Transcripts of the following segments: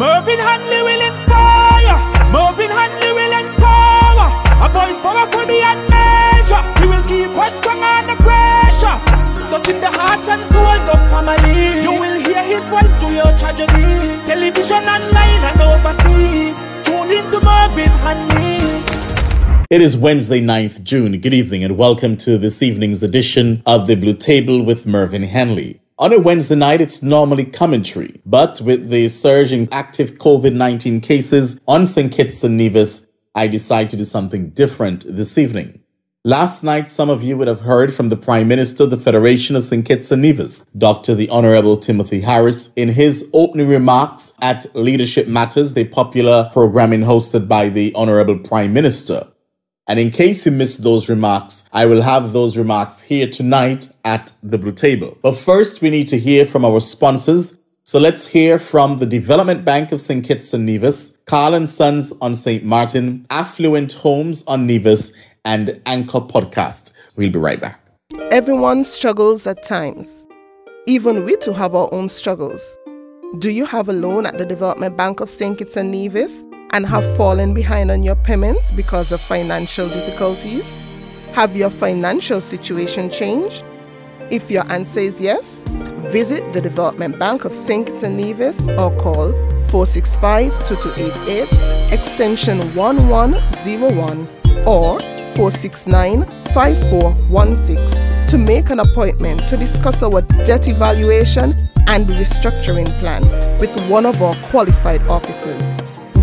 Mervin Hanley will inspire. Mervin Hanley will empower. A voice powerful beyond measure. He will keep us strong under pressure. Touching the hearts and souls of family. You will hear his voice through your tragedy. Television online and overseas. Tune into Mervin Hanley. It is Wednesday, 9th June. Good evening and welcome to this evening's edition of the Blue Table with Mervin Hanley. On a Wednesday night, it's normally commentary, but with the surge in active COVID 19 cases on St. Kitts and Nevis, I decided to do something different this evening. Last night, some of you would have heard from the Prime Minister of the Federation of St. Kitts and Nevis, Dr. the Honorable Timothy Harris, in his opening remarks at Leadership Matters, the popular programming hosted by the Honorable Prime Minister. And in case you missed those remarks, I will have those remarks here tonight at the Blue Table. But first, we need to hear from our sponsors. So let's hear from the Development Bank of St. Kitts and Nevis, Carl and Sons on St. Martin, Affluent Homes on Nevis, and Anchor Podcast. We'll be right back. Everyone struggles at times. Even we too have our own struggles. Do you have a loan at the Development Bank of St. Kitts and Nevis? And have fallen behind on your payments because of financial difficulties? Have your financial situation changed? If your answer is yes, visit the Development Bank of St. Kitts and Nevis or call 465-2288 extension 1101 or 469-5416 to make an appointment to discuss our debt evaluation and restructuring plan with one of our qualified officers.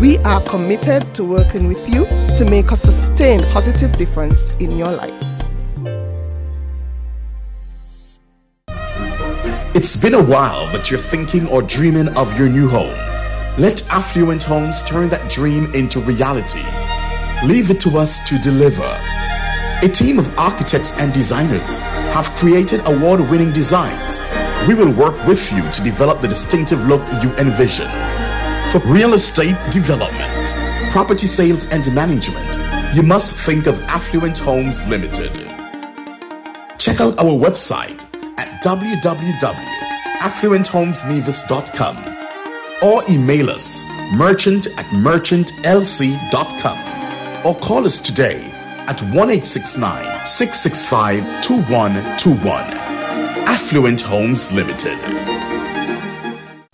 We are committed to working with you to make a sustained positive difference in your life. It's been a while that you're thinking or dreaming of your new home. Let Affluent Homes turn that dream into reality. Leave it to us to deliver. A team of architects and designers have created award winning designs. We will work with you to develop the distinctive look you envision for real estate development, property sales and management, you must think of Affluent Homes Limited. Check out our website at www.affluenthomesnevis.com or email us merchant at merchantlc.com or call us today at 1869 665 2121. Affluent Homes Limited.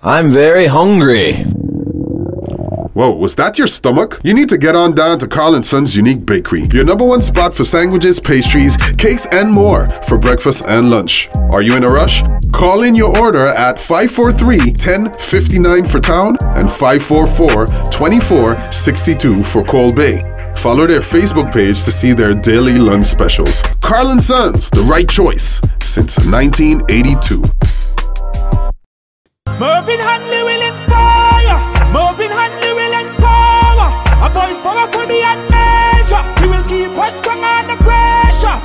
I'm very hungry. Whoa, was that your stomach? You need to get on down to Carl & Son's Unique Bakery, your number one spot for sandwiches, pastries, cakes, and more for breakfast and lunch. Are you in a rush? Call in your order at 543-1059 for town and 544-2462 for Cole Bay. Follow their Facebook page to see their daily lunch specials. Carl & Sons, the right choice since 1982. Mervin Hanley will inspire. Will empower. A voice powerful beyond measure. He will keep us strong under pressure.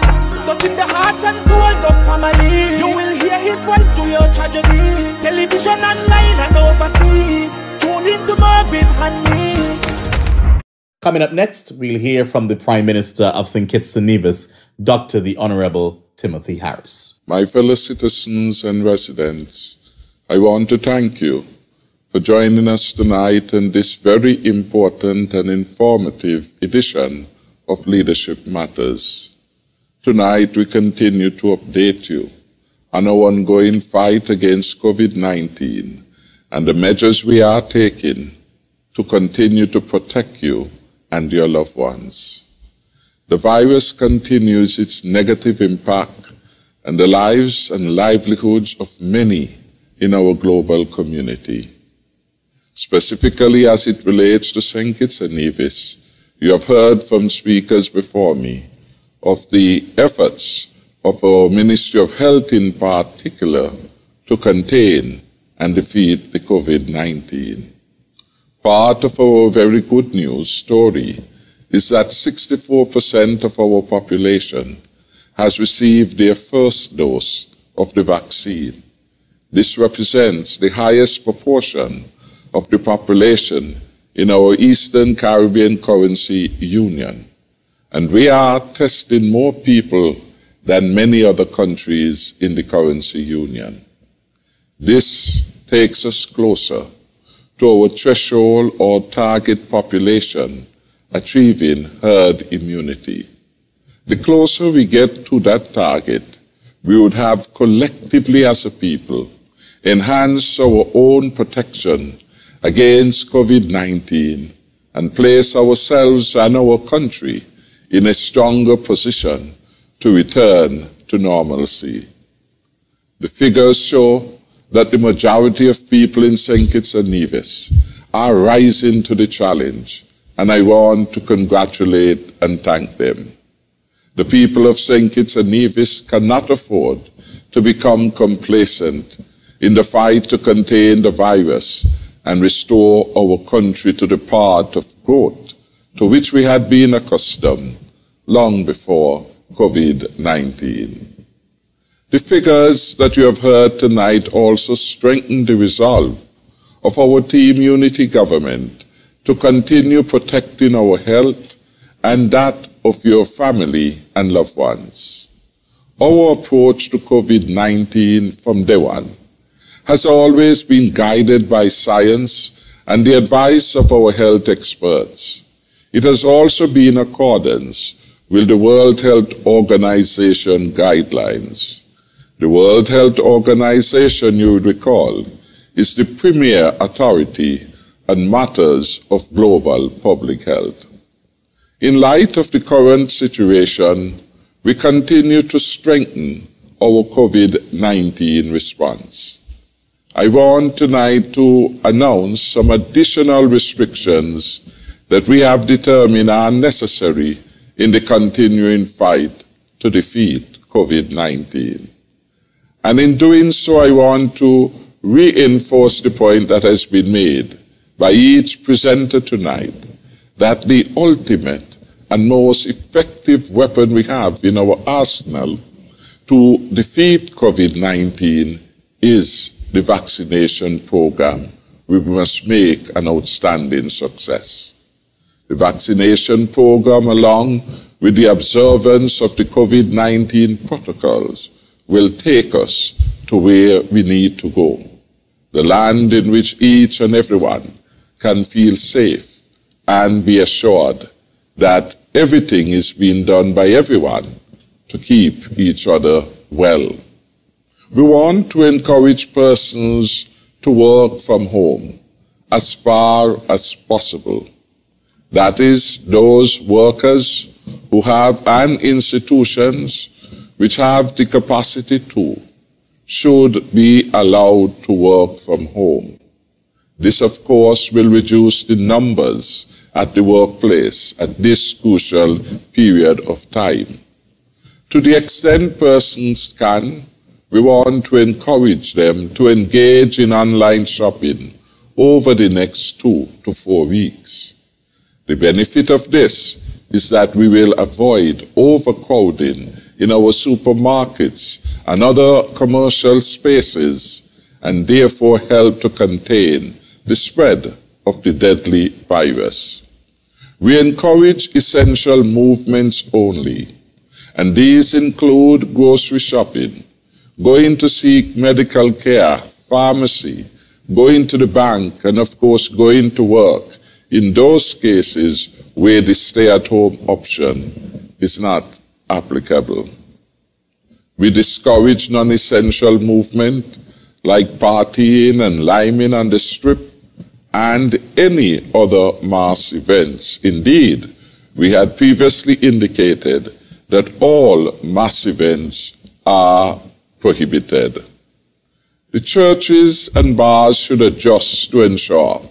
Touching the hearts and souls of family. You will hear his voice through your tragedy. Television online and overseas. Tune into Mervin Hanley. Coming up next, we'll hear from the Prime Minister of St. Kitts and Nevis, Dr. the Honorable Timothy Harris. My fellow citizens and residents, I want to thank you for joining us tonight in this very important and informative edition of Leadership Matters. Tonight, we continue to update you on our ongoing fight against COVID-19 and the measures we are taking to continue to protect you and your loved ones. The virus continues its negative impact on the lives and livelihoods of many in our global community specifically as it relates to St. Kitts and Nevis. You have heard from speakers before me of the efforts of our Ministry of Health in particular to contain and defeat the COVID-19. Part of our very good news story is that 64% of our population has received their first dose of the vaccine. This represents the highest proportion of the population in our Eastern Caribbean Currency Union. And we are testing more people than many other countries in the currency union. This takes us closer to our threshold or target population achieving herd immunity. The closer we get to that target, we would have collectively as a people enhanced our own protection against COVID 19 and place ourselves and our country in a stronger position to return to normalcy. The figures show that the majority of people in St. Kitts and Nevis are rising to the challenge, and I want to congratulate and thank them. The people of St. Kitts and Nevis cannot afford to become complacent in the fight to contain the virus and restore our country to the path of growth to which we had been accustomed long before COVID 19. The figures that you have heard tonight also strengthen the resolve of our team unity government to continue protecting our health and that of your family and loved ones. Our approach to COVID-19 from day one has always been guided by science and the advice of our health experts. It has also been in accordance with the World Health Organization guidelines. The World Health Organization, you would recall, is the premier authority on matters of global public health. In light of the current situation, we continue to strengthen our COVID-19 response. I want tonight to announce some additional restrictions that we have determined are necessary in the continuing fight to defeat COVID-19. And in doing so, I want to reinforce the point that has been made by each presenter tonight that the ultimate and most effective weapon we have in our arsenal to defeat COVID 19 is the vaccination program. We must make an outstanding success. The vaccination program, along with the observance of the COVID 19 protocols, will take us to where we need to go. The land in which each and everyone can feel safe and be assured that everything is being done by everyone to keep each other well. We want to encourage persons to work from home as far as possible. That is, those workers who have and institutions which have the capacity to, should be allowed to work from home. This, of course, will reduce the numbers at the workplace at this crucial period of time. To the extent persons can, we want to encourage them to engage in online shopping over the next two to four weeks. The benefit of this is that we will avoid overcrowding in our supermarkets and other commercial spaces and therefore help to contain the spread of the deadly virus. We encourage essential movements only, and these include grocery shopping, going to seek medical care, pharmacy, going to the bank, and of course going to work in those cases where the stay at home option is not applicable. We discourage non-essential movement like partying and liming on the strip and any other mass events. Indeed, we had previously indicated that all mass events are prohibited. The churches and bars should adjust to ensure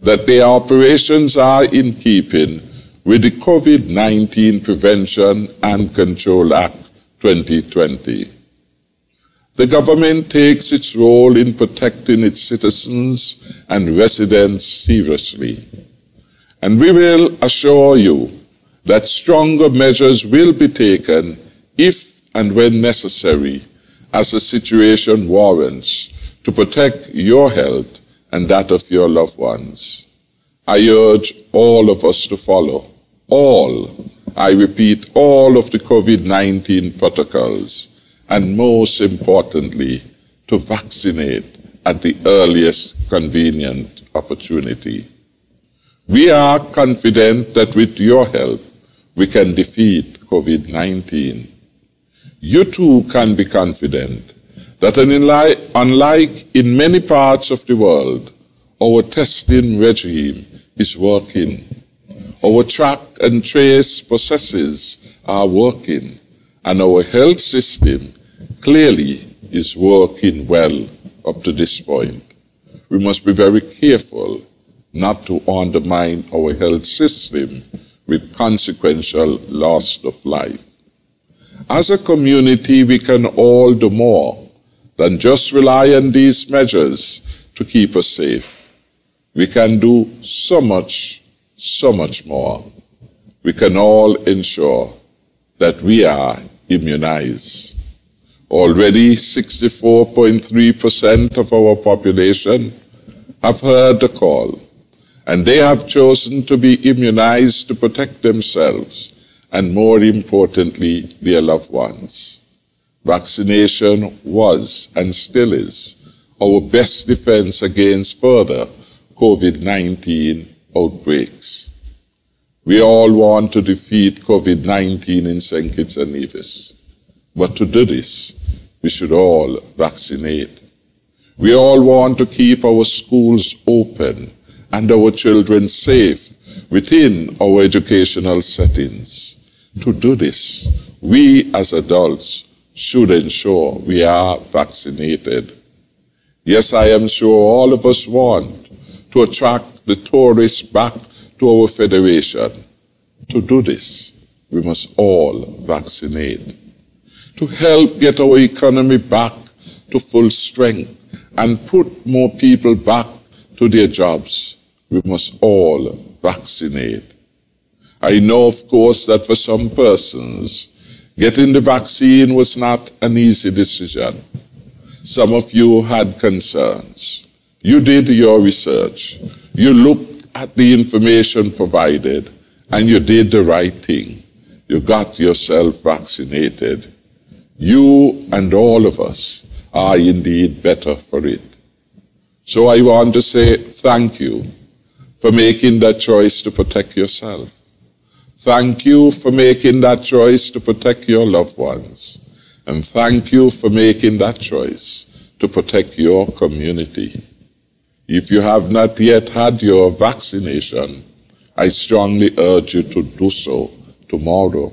that their operations are in keeping with the COVID 19 Prevention and Control Act 2020. The government takes its role in protecting its citizens and residents seriously. And we will assure you that stronger measures will be taken if and when necessary as the situation warrants to protect your health and that of your loved ones. I urge all of us to follow all, I repeat, all of the COVID 19 protocols, and most importantly, to vaccinate at the earliest convenient opportunity. We are confident that with your help, we can defeat COVID 19. You too can be confident that unlike in many parts of the world, our testing regime is working. Our track and trace processes are working, and our health system clearly is working well up to this point. We must be very careful not to undermine our health system with consequential loss of life. As a community, we can all do more than just rely on these measures to keep us safe. We can do so much, so much more. We can all ensure that we are immunized. Already 64.3% of our population have heard the call and they have chosen to be immunized to protect themselves and, more importantly, their loved ones. Vaccination was and still is our best defense against further COVID 19 outbreaks. We all want to defeat COVID 19 in St. Kitts and Nevis. But to do this, we should all vaccinate. We all want to keep our schools open and our children safe within our educational settings. To do this, we as adults should ensure we are vaccinated. Yes, I am sure all of us want to attract the tourists back to our federation. To do this, we must all vaccinate. To help get our economy back to full strength and put more people back to their jobs, we must all vaccinate. I know, of course, that for some persons, getting the vaccine was not an easy decision. Some of you had concerns. You did your research. You looked at the information provided and you did the right thing. You got yourself vaccinated. You and all of us are indeed better for it. So I want to say thank you for making that choice to protect yourself. Thank you for making that choice to protect your loved ones. And thank you for making that choice to protect your community. If you have not yet had your vaccination, I strongly urge you to do so tomorrow.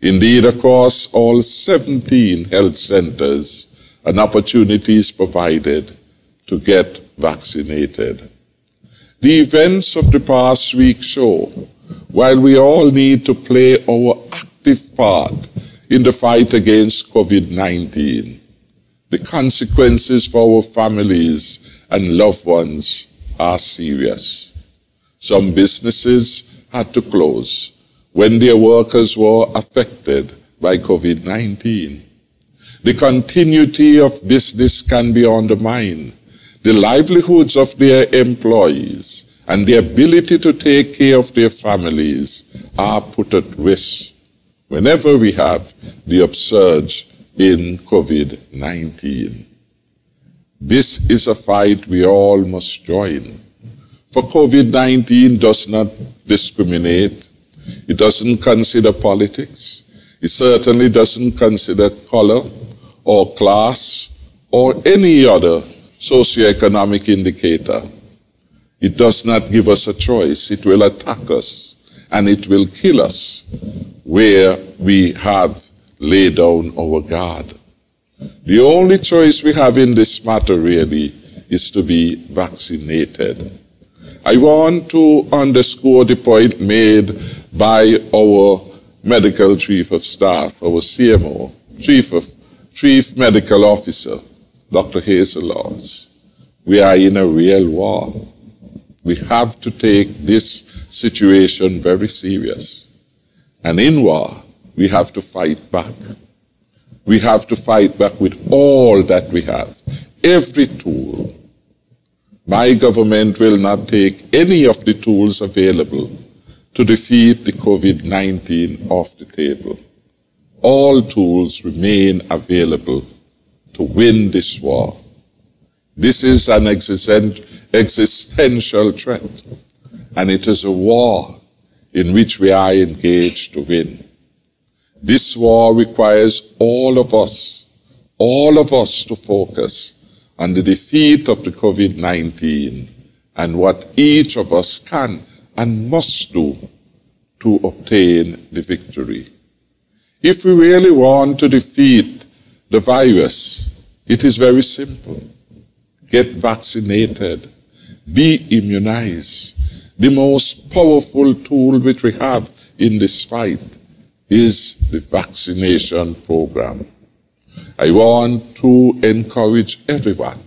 Indeed, across all 17 health centers, an opportunity is provided to get vaccinated. The events of the past week show, while we all need to play our active part in the fight against COVID 19, the consequences for our families and loved ones are serious. Some businesses had to close when their workers were affected by COVID 19. The continuity of business can be undermined the livelihoods of their employees and the ability to take care of their families are put at risk whenever we have the upsurge in COVID 19. This is a fight we all must join. For COVID 19 does not discriminate, it doesn't consider politics, it certainly doesn't consider color or class or any other socioeconomic indicator. It does not give us a choice. It will attack us and it will kill us where we have laid down our guard. The only choice we have in this matter really is to be vaccinated. I want to underscore the point made by our medical chief of staff, our CMO, chief of chief medical officer, Dr. Hazel Laws. We are in a real war. We have to take this situation very serious. And in war, we have to fight back. We have to fight back with all that we have, every tool. My government will not take any of the tools available to defeat the COVID 19 off the table. All tools remain available to win this war. This is an existential threat, and it is a war in which we are engaged to win. This war requires all of us, all of us to focus on the defeat of the COVID-19 and what each of us can and must do to obtain the victory. If we really want to defeat the virus, it is very simple. Get vaccinated. Be immunized. The most powerful tool which we have in this fight is the vaccination program. I want to encourage everyone,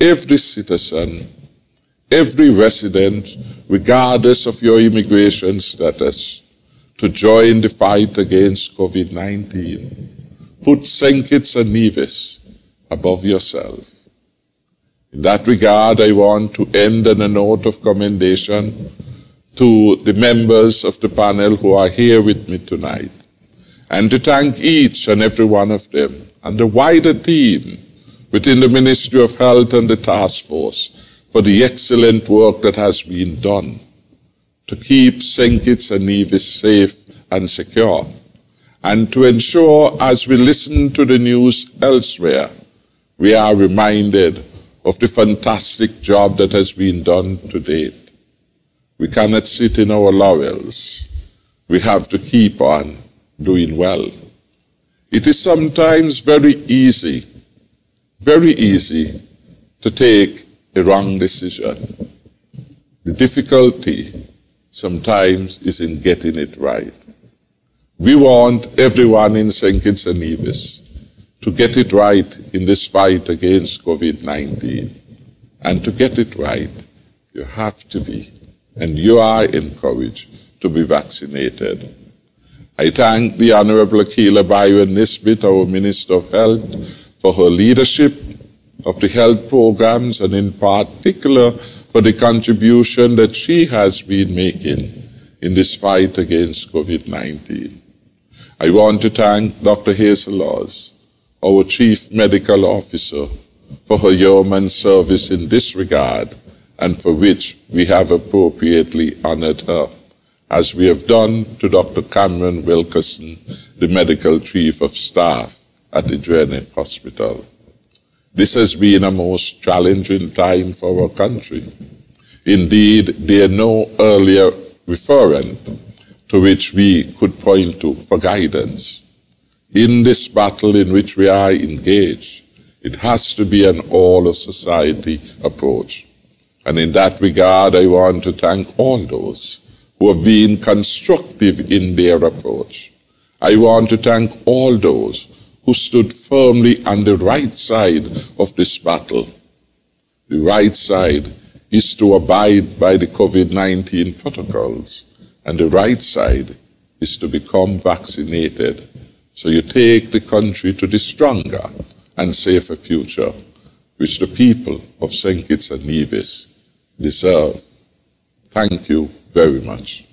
every citizen, every resident, regardless of your immigration status, to join the fight against COVID 19. Put St. Kitts and Nevis above yourself. In that regard, I want to end on a note of commendation to the members of the panel who are here with me tonight, and to thank each and every one of them and the wider team within the Ministry of Health and the task force for the excellent work that has been done to keep St. Kitts and Nevis safe and secure, and to ensure as we listen to the news elsewhere, we are reminded of the fantastic job that has been done to date. We cannot sit in our laurels. We have to keep on doing well. It is sometimes very easy, very easy to take a wrong decision. The difficulty sometimes is in getting it right. We want everyone in St. Kitts and Nevis to get it right in this fight against COVID 19. And to get it right, you have to be, and you are encouraged to be vaccinated. I thank the Honorable Akilah Byron Nisbett, our Minister of Health, for her leadership of the health programs and in particular for the contribution that she has been making in this fight against COVID 19. I want to thank Dr. Hazel Laws, our Chief Medical Officer, for her yeoman service in this regard and for which we have appropriately honored her, as we have done to Dr. Cameron Wilkinson, the Medical Chief of Staff at the Dreneff Hospital. This has been a most challenging time for our country. Indeed, there are no earlier referent to which we could point to for guidance. In this battle in which we are engaged, it has to be an all of society approach. And in that regard, I want to thank all those who have been constructive in their approach. I want to thank all those who stood firmly on the right side of this battle. The right side is to abide by the COVID-19 protocols, and the right side is to become vaccinated. So you take the country to the stronger and safer future, which the people of St. Kitts and Nevis deserve. Thank you very much.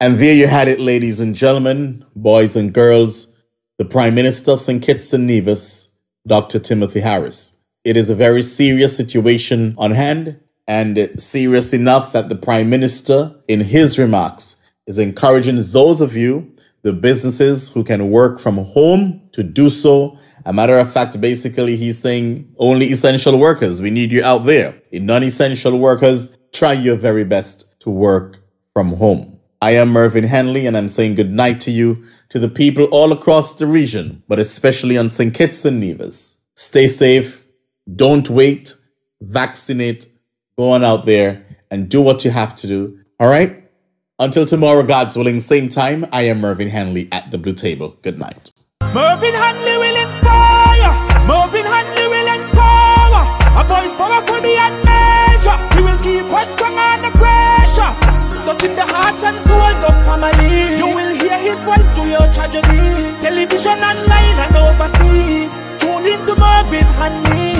And there you had it, ladies and gentlemen, boys and girls the Prime Minister of St. Kitts and Nevis, Dr. Timothy Harris. It is a very serious situation on hand, and serious enough that the Prime Minister, in his remarks, is encouraging those of you, the businesses who can work from home, to do so. A matter of fact, basically, he's saying only essential workers. We need you out there. In non essential workers, try your very best to work from home. I am Mervin Hanley, and I'm saying good night to you to the people all across the region, but especially on St. Kitts and Nevis. Stay safe, don't wait, vaccinate, go on out there and do what you have to do. All right? Until tomorrow, God's willing, same time, I am Mervin Hanley at the Blue Table. Good night. Mervin Hanley will inspire. Mervin Hanley will empower. A voice powerful beyond measure. He will keep us strong under pressure. Touching the hearts and souls of family. You will hear his voice through your tragedy. Television online and overseas. Tune into Mervin Hanley.